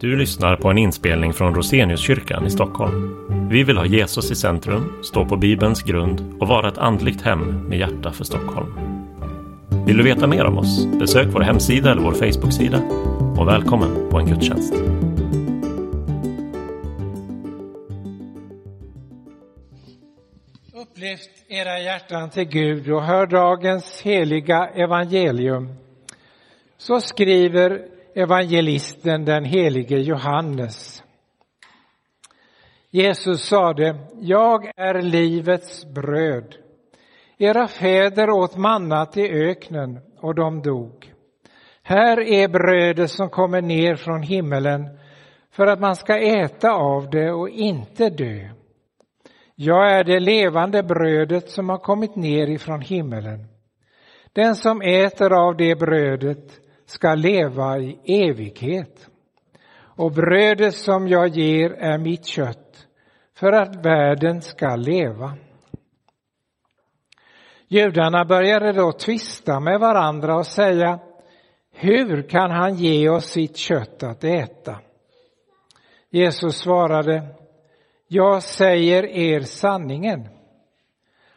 Du lyssnar på en inspelning från Roseniuskyrkan i Stockholm. Vi vill ha Jesus i centrum, stå på Bibelns grund och vara ett andligt hem med hjärta för Stockholm. Vill du veta mer om oss? Besök vår hemsida eller vår Facebooksida. Och välkommen på en gudstjänst. Upplyft era hjärtan till Gud och hör dagens heliga evangelium. Så skriver evangelisten den helige Johannes. Jesus sade, jag är livets bröd. Era fäder åt mannat i öknen och de dog. Här är brödet som kommer ner från himmelen för att man ska äta av det och inte dö. Jag är det levande brödet som har kommit ner ifrån himmelen. Den som äter av det brödet ska leva i evighet. Och brödet som jag ger är mitt kött för att världen ska leva. Judarna började då tvista med varandra och säga Hur kan han ge oss sitt kött att äta? Jesus svarade Jag säger er sanningen.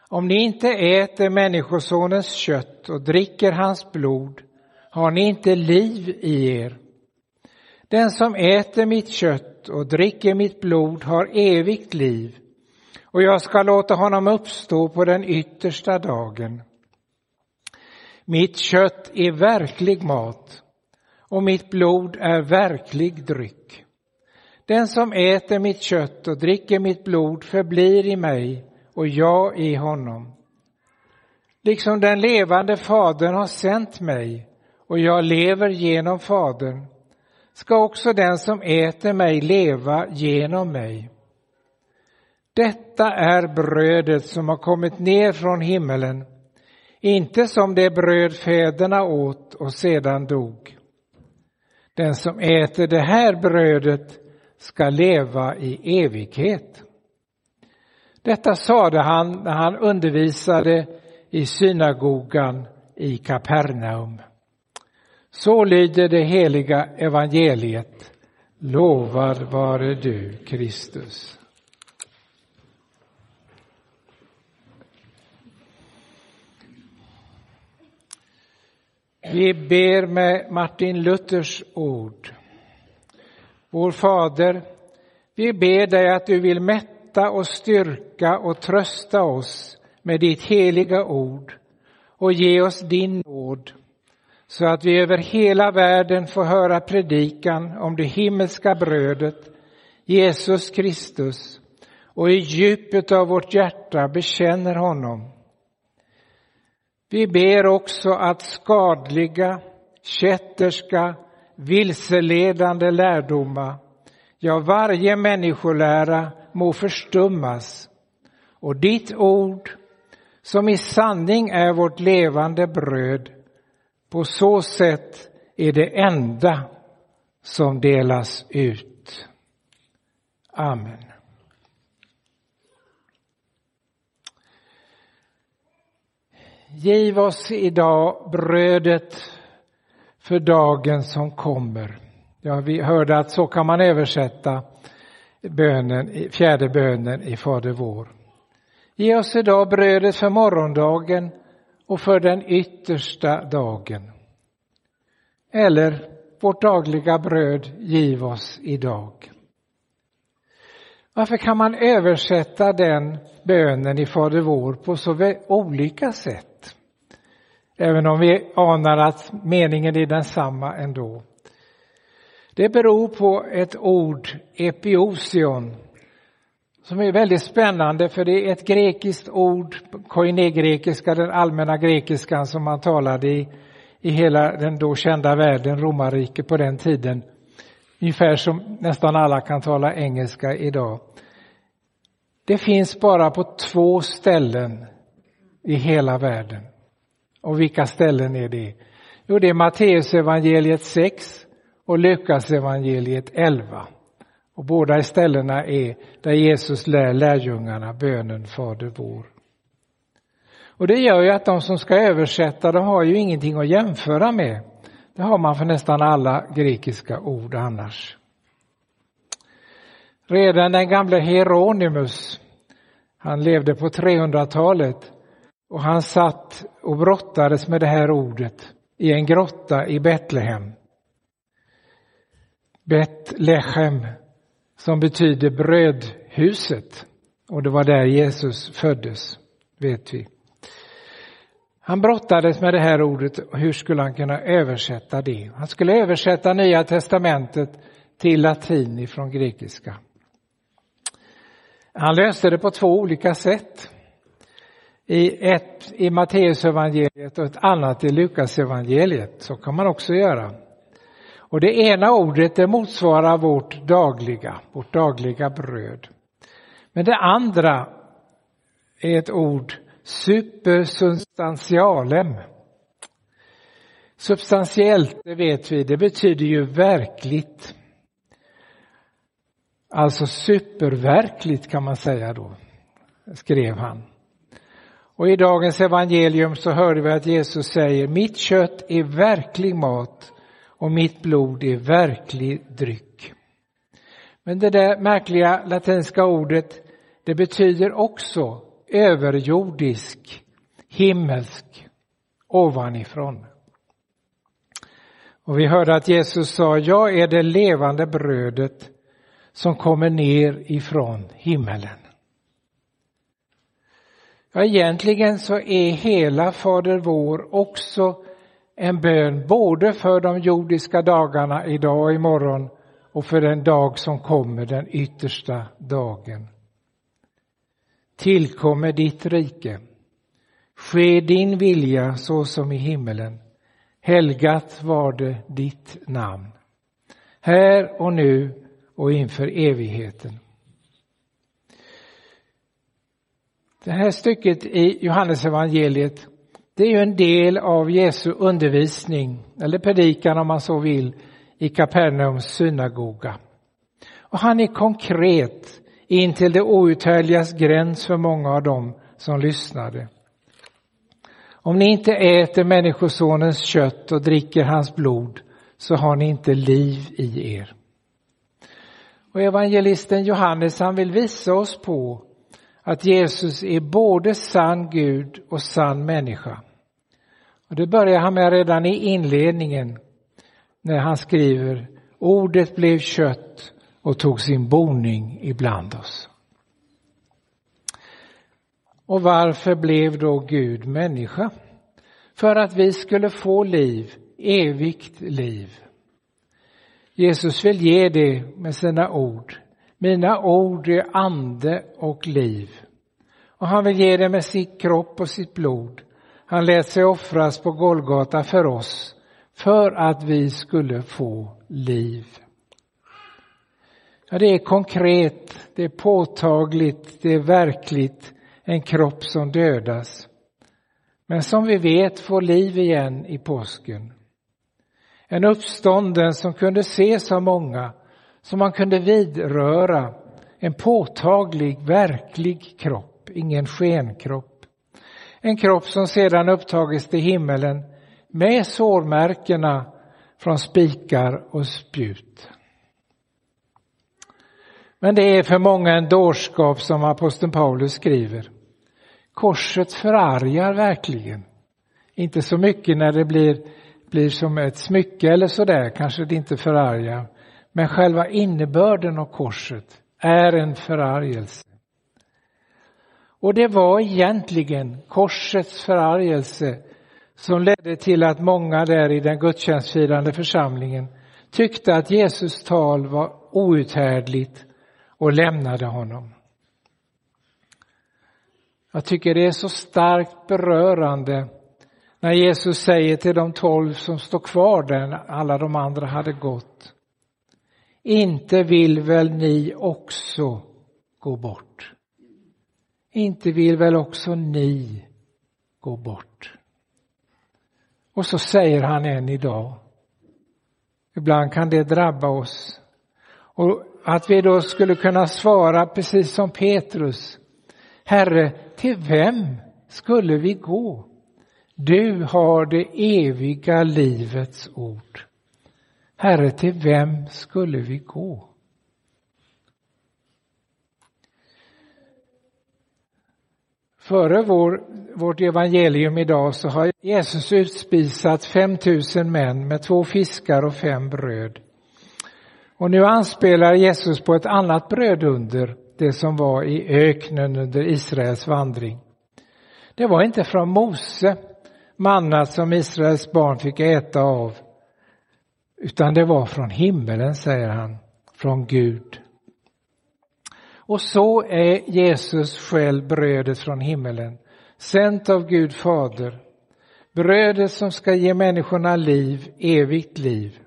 Om ni inte äter Människosonens kött och dricker hans blod har ni inte liv i er. Den som äter mitt kött och dricker mitt blod har evigt liv och jag ska låta honom uppstå på den yttersta dagen. Mitt kött är verklig mat och mitt blod är verklig dryck. Den som äter mitt kött och dricker mitt blod förblir i mig och jag i honom. Liksom den levande Fadern har sänt mig och jag lever genom Fadern ska också den som äter mig leva genom mig. Detta är brödet som har kommit ner från himmelen, inte som det bröd fäderna åt och sedan dog. Den som äter det här brödet ska leva i evighet. Detta sade han när han undervisade i synagogan i Kapernaum. Så lyder det heliga evangeliet. Lovad vare du, Kristus. Vi ber med Martin Luthers ord. Vår Fader, vi ber dig att du vill mätta och styrka och trösta oss med ditt heliga ord och ge oss din nåd så att vi över hela världen får höra predikan om det himmelska brödet, Jesus Kristus, och i djupet av vårt hjärta bekänner honom. Vi ber också att skadliga, kätterska, vilseledande lärdomar, ja, varje människolära må förstummas och ditt ord, som i sanning är vårt levande bröd, på så sätt är det enda som delas ut. Amen. Giv oss idag brödet för dagen som kommer. Ja, vi hörde att så kan man översätta bönen, fjärde bönen i Fader vår. Ge oss idag brödet för morgondagen och för den yttersta dagen. Eller vårt dagliga bröd giv oss idag. Varför kan man översätta den bönen i Fader vår på så olika sätt? Även om vi anar att meningen är densamma ändå. Det beror på ett ord, epiosion, som är väldigt spännande för det är ett grekiskt ord, koine-grekiska, den allmänna grekiskan som man talade i, i hela den då kända världen, romarriket på den tiden. Ungefär som nästan alla kan tala engelska idag. Det finns bara på två ställen i hela världen. Och vilka ställen är det? Jo, det är Matteusevangeliet 6 och Lukasevangeliet 11. Och båda ställena är där Jesus lär lärjungarna bönen Fader vår. Och det gör ju att de som ska översätta, de har ju ingenting att jämföra med. Det har man för nästan alla grekiska ord annars. Redan den gamle Hieronymus, han levde på 300-talet och han satt och brottades med det här ordet i en grotta i Betlehem. Betlehem som betyder brödhuset och det var där Jesus föddes, vet vi. Han brottades med det här ordet och hur skulle han kunna översätta det? Han skulle översätta Nya testamentet till latin ifrån grekiska. Han löste det på två olika sätt. I ett i Matteusevangeliet och ett annat i Lukasevangeliet. Så kan man också göra. Och det ena ordet det motsvarar vårt dagliga, vårt dagliga bröd. Men det andra är ett ord supersubstantialem. Substantiellt, det vet vi, det betyder ju verkligt. Alltså superverkligt kan man säga då, skrev han. Och i dagens evangelium så hörde vi att Jesus säger mitt kött är verklig mat och mitt blod är verklig dryck. Men det där märkliga latinska ordet det betyder också överjordisk, himmelsk, ovanifrån. Och vi hörde att Jesus sa, jag är det levande brödet som kommer ner ifrån himmelen. Ja, egentligen så är hela Fader vår också en bön både för de jordiska dagarna idag och imorgon och för den dag som kommer, den yttersta dagen. Tillkommer ditt rike. Ske din vilja så som i himmelen. Helgat var det ditt namn. Här och nu och inför evigheten. Det här stycket i Johannesevangeliet det är ju en del av Jesu undervisning, eller predikan om man så vill, i Kapernaums synagoga. Och han är konkret in till det outhärdligas gräns för många av dem som lyssnade. Om ni inte äter Människosonens kött och dricker hans blod så har ni inte liv i er. Och evangelisten Johannes han vill visa oss på att Jesus är både sann Gud och sann människa. Och det börjar han med redan i inledningen när han skriver Ordet blev kött och tog sin boning ibland oss. Och varför blev då Gud människa? För att vi skulle få liv, evigt liv. Jesus vill ge det med sina ord. Mina ord är ande och liv. Och han vill ge det med sin kropp och sitt blod. Han lät sig offras på Golgata för oss, för att vi skulle få liv. Ja, det är konkret, det är påtagligt, det är verkligt en kropp som dödas. Men som vi vet får liv igen i påsken. En uppstånden som kunde ses av många, som man kunde vidröra. En påtaglig, verklig kropp, ingen skenkropp. En kropp som sedan upptagits till himmelen med sårmärkena från spikar och spjut. Men det är för många en dårskap som aposteln Paulus skriver. Korset förargar verkligen. Inte så mycket när det blir, blir som ett smycke eller sådär, kanske det inte förargar. Men själva innebörden av korset är en förargelse. Och det var egentligen korsets förargelse som ledde till att många där i den gudstjänstfirande församlingen tyckte att Jesus tal var outhärdligt och lämnade honom. Jag tycker det är så starkt berörande när Jesus säger till de tolv som står kvar där när alla de andra hade gått. Inte vill väl ni också gå bort? Inte vill väl också ni gå bort? Och så säger han än idag. Ibland kan det drabba oss. Och att vi då skulle kunna svara precis som Petrus. Herre, till vem skulle vi gå? Du har det eviga livets ord. Herre, till vem skulle vi gå? Före vår, vårt evangelium idag så har Jesus utspisat 5000 män med två fiskar och fem bröd. Och nu anspelar Jesus på ett annat brödunder, det som var i öknen under Israels vandring. Det var inte från Mose, mannat som Israels barn fick äta av, utan det var från himmelen, säger han, från Gud. Och så är Jesus själv brödet från himmelen, sänt av Gud Fader. Brödet som ska ge människorna liv, evigt liv.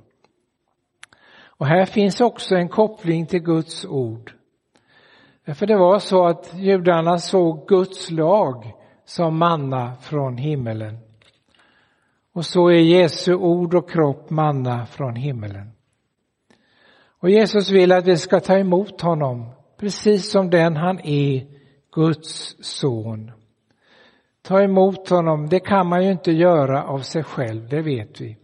Och här finns också en koppling till Guds ord. För det var så att judarna såg Guds lag som manna från himmelen. Och så är Jesu ord och kropp manna från himmelen. Och Jesus vill att vi ska ta emot honom precis som den han är, Guds son. Ta emot honom, det kan man ju inte göra av sig själv, det vet vi.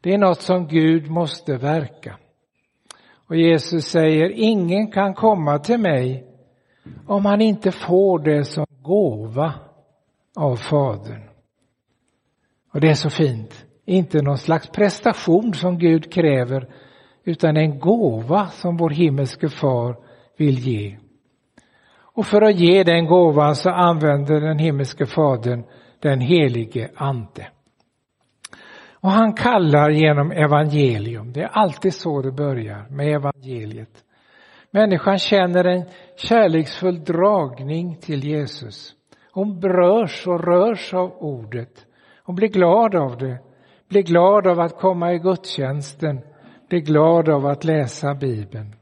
Det är något som Gud måste verka. Och Jesus säger, ingen kan komma till mig om han inte får det som gåva av Fadern. Och det är så fint. Inte någon slags prestation som Gud kräver utan en gåva som vår himmelske far vill ge. Och för att ge den gåvan så använder den himmelske fadern den helige ande. Och han kallar genom evangelium. Det är alltid så det börjar, med evangeliet. Människan känner en kärleksfull dragning till Jesus. Hon berörs och rörs av ordet. Hon blir glad av det. Blir glad av att komma i gudstjänsten. Blir glad av att läsa Bibeln.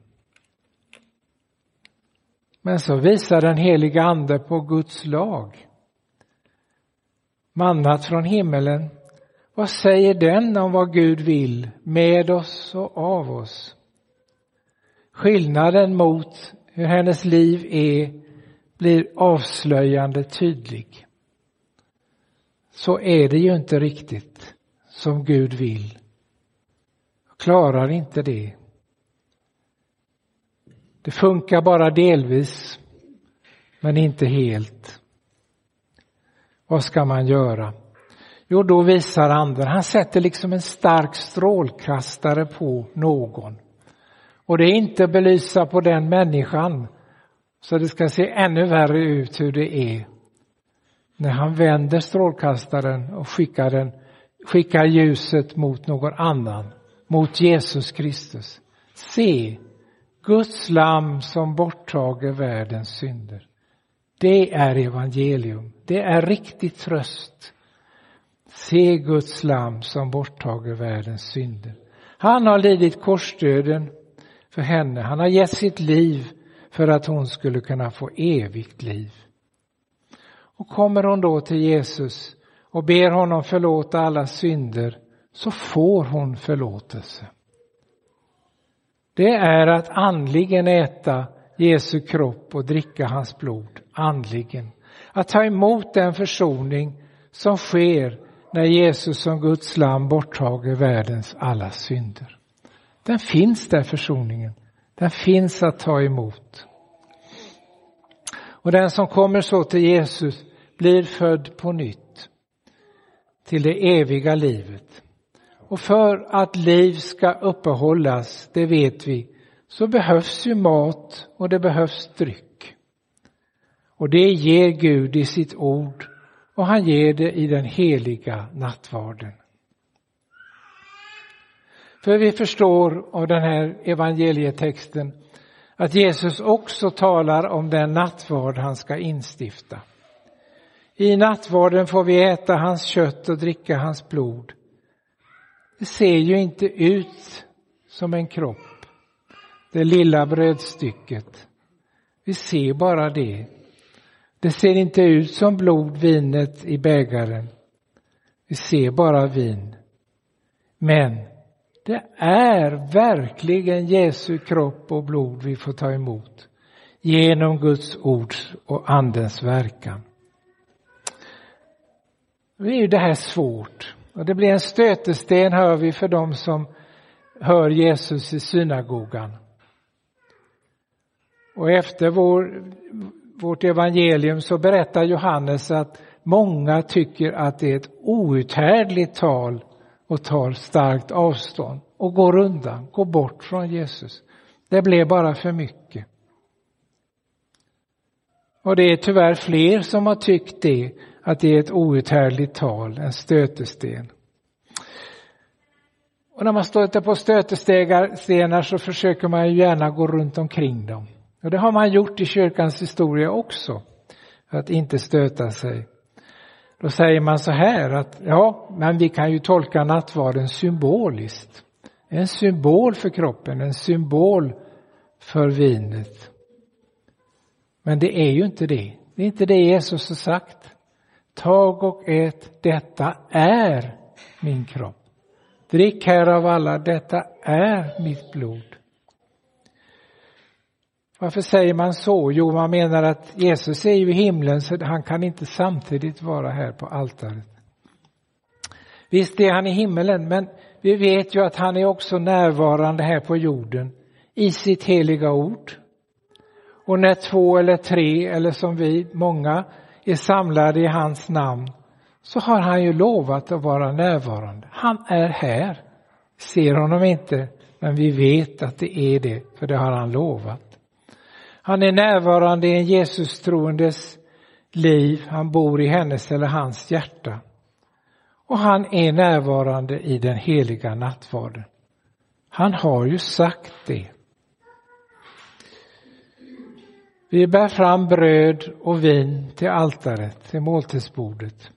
Men så visar den heliga ande på Guds lag. Mannat från himmelen. Vad säger den om vad Gud vill med oss och av oss? Skillnaden mot hur hennes liv är blir avslöjande tydlig. Så är det ju inte riktigt som Gud vill. Jag klarar inte det. Det funkar bara delvis, men inte helt. Vad ska man göra? Jo, då visar anden, han sätter liksom en stark strålkastare på någon. Och det är inte att belysa på den människan så det ska se ännu värre ut hur det är. När han vänder strålkastaren och skickar, den, skickar ljuset mot någon annan, mot Jesus Kristus. Se, Guds lam som borttager världens synder. Det är evangelium. Det är riktig tröst. Se Guds lam som borttager världens synder. Han har lidit korsdöden för henne. Han har gett sitt liv för att hon skulle kunna få evigt liv. Och kommer hon då till Jesus och ber honom förlåta alla synder så får hon förlåtelse. Det är att andligen äta Jesu kropp och dricka hans blod, andligen. Att ta emot den försoning som sker när Jesus som Guds lam borttager världens alla synder. Den finns där försoningen. Den finns att ta emot. Och den som kommer så till Jesus blir född på nytt till det eviga livet. Och för att liv ska uppehållas, det vet vi, så behövs ju mat och det behövs dryck. Och det ger Gud i sitt ord och han ger det i den heliga nattvarden. För vi förstår av den här evangelietexten att Jesus också talar om den nattvard han ska instifta. I nattvarden får vi äta hans kött och dricka hans blod. Det ser ju inte ut som en kropp, det lilla brödstycket. Vi ser bara det. Det ser inte ut som blod, vinet i bägaren. Vi ser bara vin. Men det är verkligen Jesu kropp och blod vi får ta emot genom Guds ords och Andens verkan. Nu är ju det här svårt. Och det blir en stötesten, hör vi, för dem som hör Jesus i synagogan. Och efter vår vårt evangelium så berättar Johannes att många tycker att det är ett outhärdligt tal och tar starkt avstånd och går undan, går bort från Jesus. Det blev bara för mycket. Och det är tyvärr fler som har tyckt det, att det är ett outhärdligt tal, en stötesten. Och när man stöter på stötestenar så försöker man ju gärna gå runt omkring dem. Och det har man gjort i kyrkans historia också, för att inte stöta sig. Då säger man så här att ja, men vi kan ju tolka nattvarden symboliskt. En symbol för kroppen, en symbol för vinet. Men det är ju inte det. Det är inte det Jesus har sagt. Tag och ät, detta är min kropp. Drick här av alla, detta är mitt blod. Varför säger man så? Jo, man menar att Jesus är ju i himlen så han kan inte samtidigt vara här på altaret. Visst är han i himmelen, men vi vet ju att han är också närvarande här på jorden i sitt heliga ord. Och när två eller tre, eller som vi, många, är samlade i hans namn så har han ju lovat att vara närvarande. Han är här. Ser honom inte, men vi vet att det är det, för det har han lovat. Han är närvarande i en Jesus troendes liv, han bor i hennes eller hans hjärta. Och han är närvarande i den heliga nattvarden. Han har ju sagt det. Vi bär fram bröd och vin till altaret, till måltidsbordet.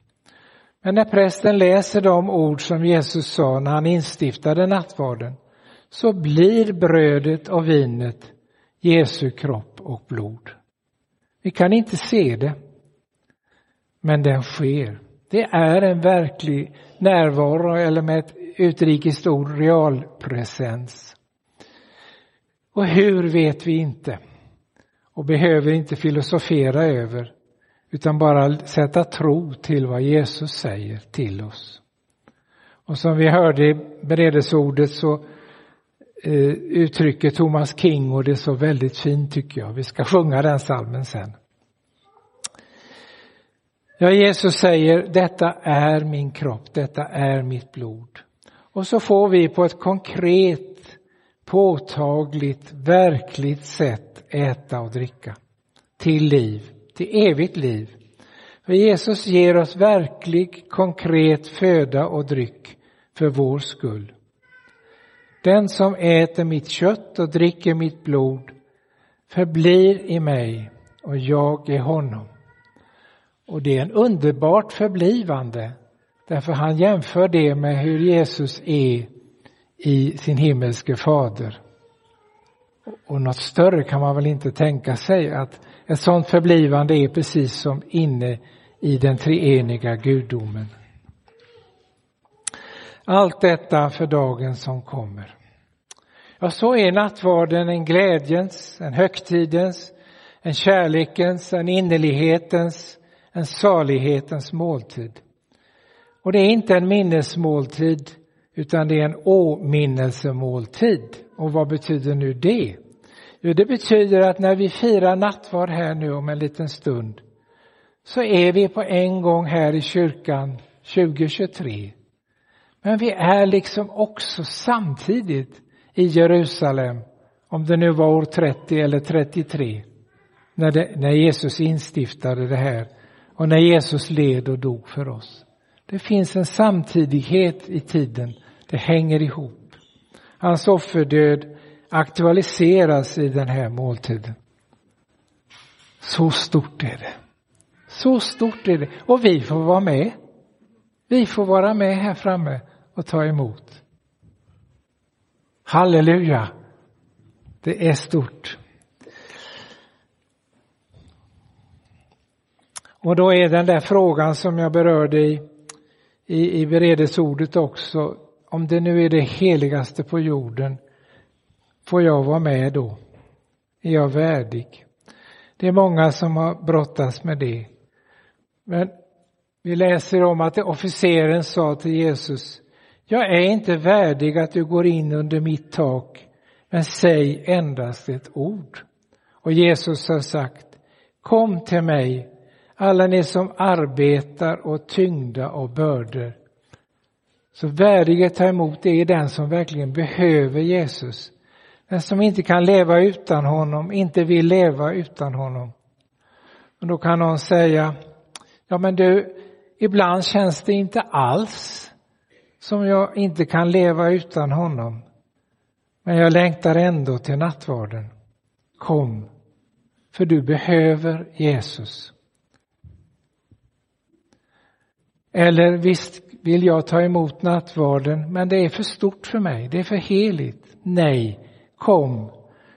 Men när prästen läser de ord som Jesus sa när han instiftade nattvarden så blir brödet och vinet Jesu kropp och blod. Vi kan inte se det, men den sker. Det är en verklig närvaro eller med ett utrikiskt ord realpresens. Och hur vet vi inte och behöver inte filosofera över utan bara sätta tro till vad Jesus säger till oss. Och som vi hörde i beredelseordet så eh, uttrycker Thomas King och det är så väldigt fint tycker jag. Vi ska sjunga den salmen sen. Ja, Jesus säger detta är min kropp, detta är mitt blod. Och så får vi på ett konkret, påtagligt, verkligt sätt äta och dricka till liv till evigt liv. För Jesus ger oss verklig, konkret föda och dryck för vår skull. Den som äter mitt kött och dricker mitt blod förblir i mig och jag i honom. Och det är en underbart förblivande därför han jämför det med hur Jesus är i sin himmelske fader. Och något större kan man väl inte tänka sig att ett sådant förblivande är precis som inne i den treeniga gudomen. Allt detta för dagen som kommer. Ja, så är nattvarden en glädjens, en högtidens, en kärlekens, en innerlighetens, en salighetens måltid. Och det är inte en minnesmåltid utan det är en åminnelsemåltid. Och vad betyder nu det? Jo, det betyder att när vi firar nattvard här nu om en liten stund så är vi på en gång här i kyrkan 2023. Men vi är liksom också samtidigt i Jerusalem, om det nu var år 30 eller 33, när, det, när Jesus instiftade det här och när Jesus led och dog för oss. Det finns en samtidighet i tiden, det hänger ihop. Hans offerdöd aktualiseras i den här måltiden. Så stort är det. Så stort är det. Och vi får vara med. Vi får vara med här framme och ta emot. Halleluja! Det är stort. Och då är den där frågan som jag berörde i, i, i beredelseordet också, om det nu är det heligaste på jorden, Får jag vara med då? Är jag värdig? Det är många som har brottats med det. Men vi läser om att officeren sa till Jesus, jag är inte värdig att du går in under mitt tak, men säg endast ett ord. Och Jesus har sagt, Kom till mig, alla ni som arbetar och tyngda och bördor. Så värdig att ta emot det är den som verkligen behöver Jesus. Den som inte kan leva utan honom, inte vill leva utan honom. Och då kan någon säga, ja men du, ibland känns det inte alls som jag inte kan leva utan honom. Men jag längtar ändå till nattvarden. Kom, för du behöver Jesus. Eller visst vill jag ta emot nattvarden, men det är för stort för mig, det är för heligt. Nej, kom.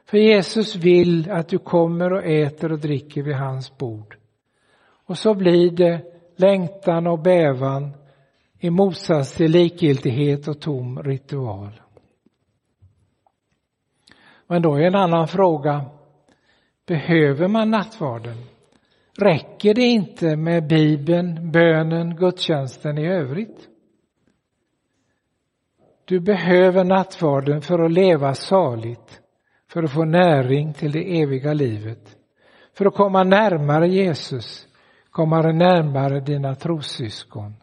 För Jesus vill att du kommer och äter och dricker vid hans bord. Och så blir det längtan och bävan i motsats till likgiltighet och tom ritual. Men då är en annan fråga, behöver man nattvarden? Räcker det inte med Bibeln, bönen, gudstjänsten i övrigt? Du behöver nattvarden för att leva saligt, för att få näring till det eviga livet, för att komma närmare Jesus, komma närmare dina trossyskon.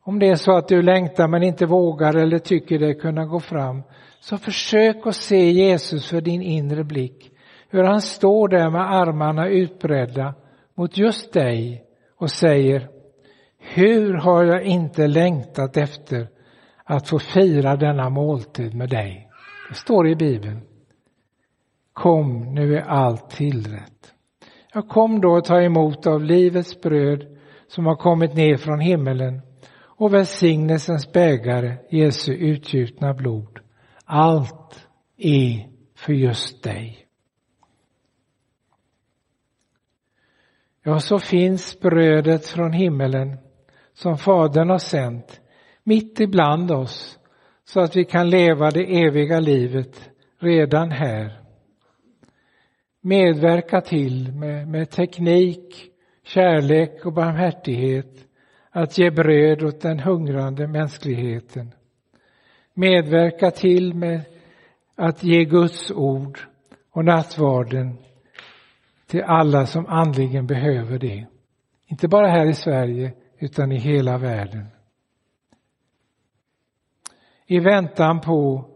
Om det är så att du längtar men inte vågar eller tycker dig kunna gå fram, så försök att se Jesus för din inre blick. Hur han står där med armarna utbredda mot just dig och säger Hur har jag inte längtat efter att få fira denna måltid med dig? Det står i Bibeln. Kom, nu är allt tillrätt. Jag kom då att ta emot av livets bröd som har kommit ner från himmelen och välsignelsens bägare, Jesu utgjutna blod. Allt är för just dig. Ja, så finns brödet från himmelen som Fadern har sänt mitt ibland oss så att vi kan leva det eviga livet redan här. Medverka till med, med teknik, kärlek och barmhärtighet att ge bröd åt den hungrande mänskligheten. Medverka till med att ge Guds ord och nattvarden till alla som andligen behöver det. Inte bara här i Sverige utan i hela världen. I väntan på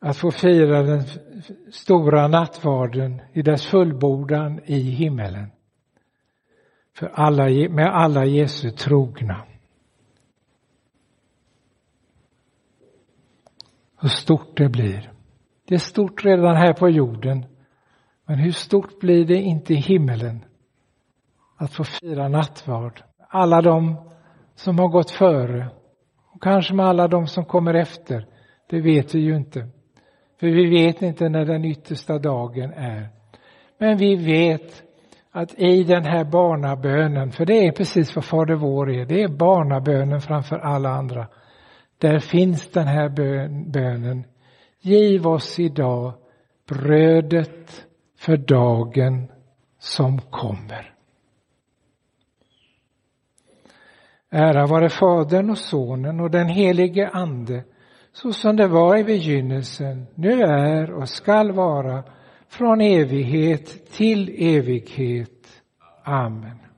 att få fira den stora nattvarden i dess fullbordan i himmelen för alla, med alla Jesu trogna. Hur stort det blir. Det är stort redan här på jorden. Men hur stort blir det inte i himmelen? Att få fira nattvard. Alla de som har gått före. Och kanske med alla de som kommer efter. Det vet vi ju inte. För vi vet inte när den yttersta dagen är. Men vi vet att i den här barnabönen, för det är precis vad Fader vår är, det är barnabönen framför alla andra. Där finns den här bönen. Giv oss idag brödet för dagen som kommer. Ära vare Fadern och Sonen och den helige Ande, så som det var i begynnelsen, nu är och skall vara från evighet till evighet. Amen.